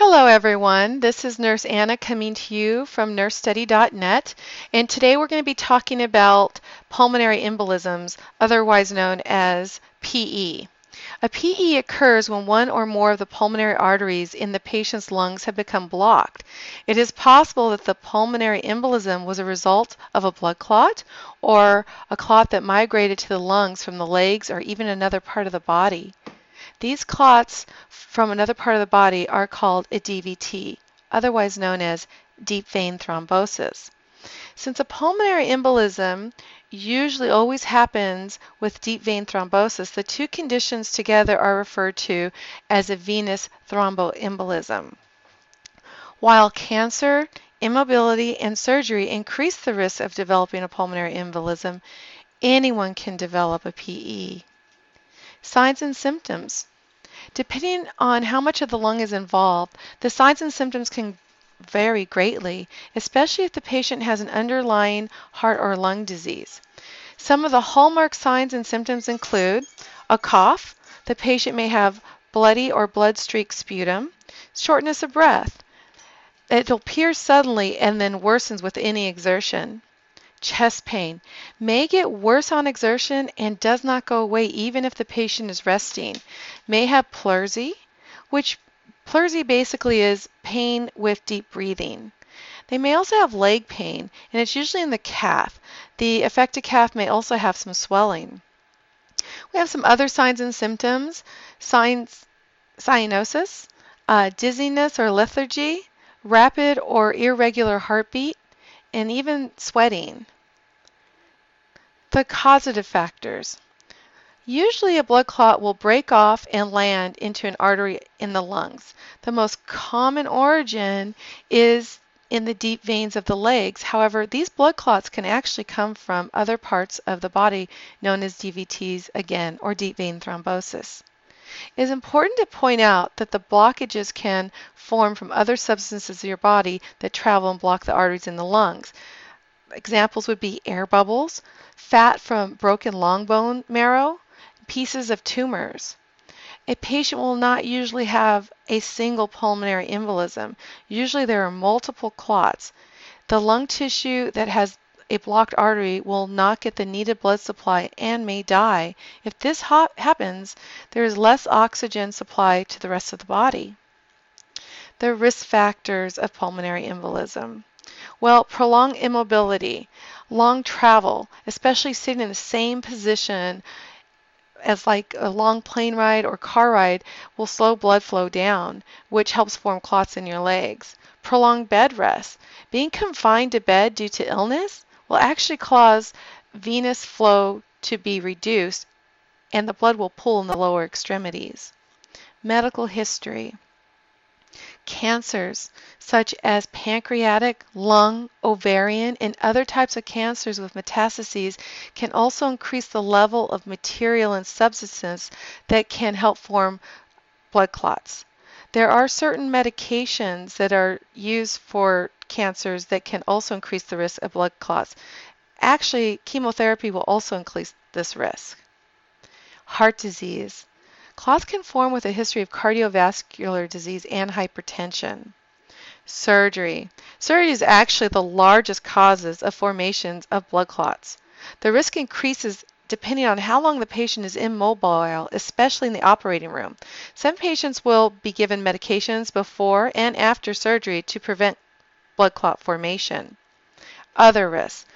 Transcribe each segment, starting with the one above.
Hello everyone, this is Nurse Anna coming to you from nursestudy.net and today we're going to be talking about pulmonary embolisms, otherwise known as PE. A PE occurs when one or more of the pulmonary arteries in the patient's lungs have become blocked. It is possible that the pulmonary embolism was a result of a blood clot or a clot that migrated to the lungs from the legs or even another part of the body. These clots from another part of the body are called a DVT, otherwise known as deep vein thrombosis. Since a pulmonary embolism usually always happens with deep vein thrombosis, the two conditions together are referred to as a venous thromboembolism. While cancer, immobility, and surgery increase the risk of developing a pulmonary embolism, anyone can develop a PE. Signs and symptoms. Depending on how much of the lung is involved, the signs and symptoms can vary greatly, especially if the patient has an underlying heart or lung disease. Some of the hallmark signs and symptoms include a cough. The patient may have bloody or blood-streaked sputum, shortness of breath. It will appear suddenly and then worsens with any exertion chest pain may get worse on exertion and does not go away even if the patient is resting. May have pleurisy, which pleurisy basically is pain with deep breathing. They may also have leg pain, and it's usually in the calf. The affected calf may also have some swelling. We have some other signs and symptoms, signs, cyanosis, uh, dizziness or lethargy, rapid or irregular heartbeat, and even sweating. The causative factors. Usually a blood clot will break off and land into an artery in the lungs. The most common origin is in the deep veins of the legs. However, these blood clots can actually come from other parts of the body known as DVTs again, or deep vein thrombosis. It is important to point out that the blockages can form from other substances in your body that travel and block the arteries in the lungs. Examples would be air bubbles, fat from broken long bone marrow, pieces of tumors. A patient will not usually have a single pulmonary embolism. Usually there are multiple clots. The lung tissue that has a blocked artery will not get the needed blood supply and may die. If this ha happens, there is less oxygen supply to the rest of the body. The risk factors of pulmonary embolism. Well, prolonged immobility, long travel, especially sitting in the same position as like a long plane ride or car ride will slow blood flow down, which helps form clots in your legs. Prolonged bed rest. Being confined to bed due to illness will actually cause venous flow to be reduced and the blood will pool in the lower extremities. Medical history. Cancers such as pancreatic, lung, ovarian, and other types of cancers with metastases can also increase the level of material and substances that can help form blood clots. There are certain medications that are used for cancers that can also increase the risk of blood clots. Actually, chemotherapy will also increase this risk. Heart disease. Clots can form with a history of cardiovascular disease and hypertension. Surgery. Surgery is actually the largest causes of formations of blood clots. The risk increases depending on how long the patient is immobile, especially in the operating room. Some patients will be given medications before and after surgery to prevent blood clot formation. Other risks.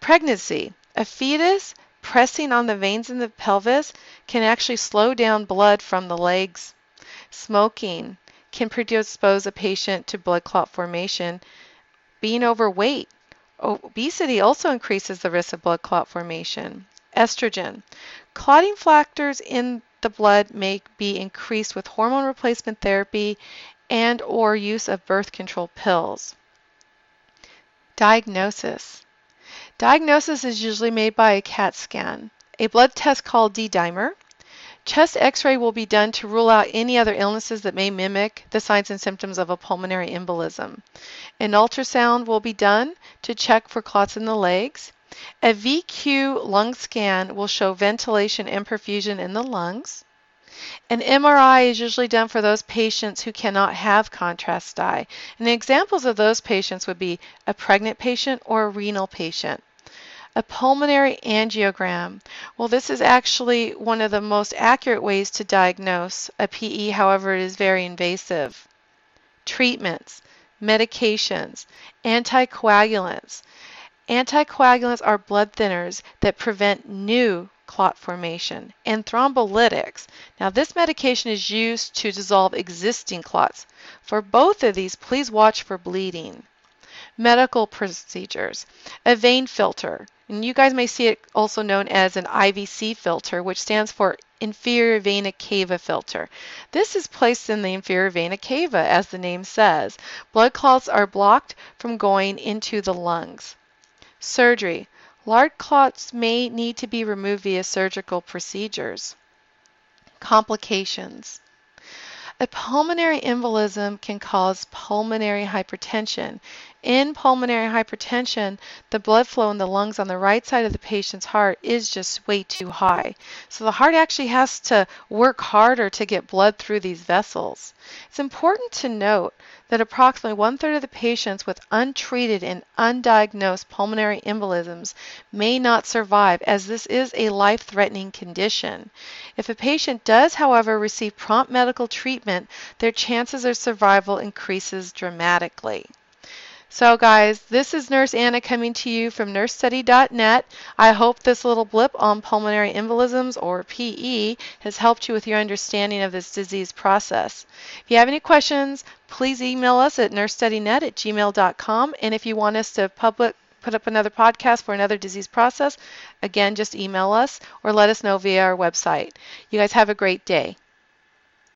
Pregnancy. A fetus Pressing on the veins in the pelvis can actually slow down blood from the legs. Smoking can predispose a patient to blood clot formation. Being overweight. Obesity also increases the risk of blood clot formation. Estrogen. Clotting factors in the blood may be increased with hormone replacement therapy and or use of birth control pills. Diagnosis. Diagnosis is usually made by a CAT scan, a blood test called D-dimer. Chest x-ray will be done to rule out any other illnesses that may mimic the signs and symptoms of a pulmonary embolism. An ultrasound will be done to check for clots in the legs. A VQ lung scan will show ventilation and perfusion in the lungs. An MRI is usually done for those patients who cannot have contrast dye. And examples of those patients would be a pregnant patient or a renal patient. A pulmonary angiogram. Well, this is actually one of the most accurate ways to diagnose a PE, however, it is very invasive. Treatments, medications, anticoagulants. Anticoagulants are blood thinners that prevent new clot formation, and thrombolytics. Now, this medication is used to dissolve existing clots. For both of these, please watch for bleeding. Medical procedures. A vein filter, and you guys may see it also known as an IVC filter, which stands for inferior vena cava filter. This is placed in the inferior vena cava, as the name says. Blood clots are blocked from going into the lungs. Surgery. Large clots may need to be removed via surgical procedures. Complications. A pulmonary embolism can cause pulmonary hypertension. In pulmonary hypertension, the blood flow in the lungs on the right side of the patient's heart is just way too high. So the heart actually has to work harder to get blood through these vessels. It's important to note that approximately one third of the patients with untreated and undiagnosed pulmonary embolisms may not survive, as this is a life threatening condition. If a patient does, however, receive prompt medical treatment, their chances of survival increases dramatically. So, guys, this is Nurse Anna coming to you from nursestudy.net. I hope this little blip on pulmonary embolisms, or PE, has helped you with your understanding of this disease process. If you have any questions, please email us at nursestudynet at gmail.com. And if you want us to public, put up another podcast for another disease process, again, just email us or let us know via our website. You guys have a great day.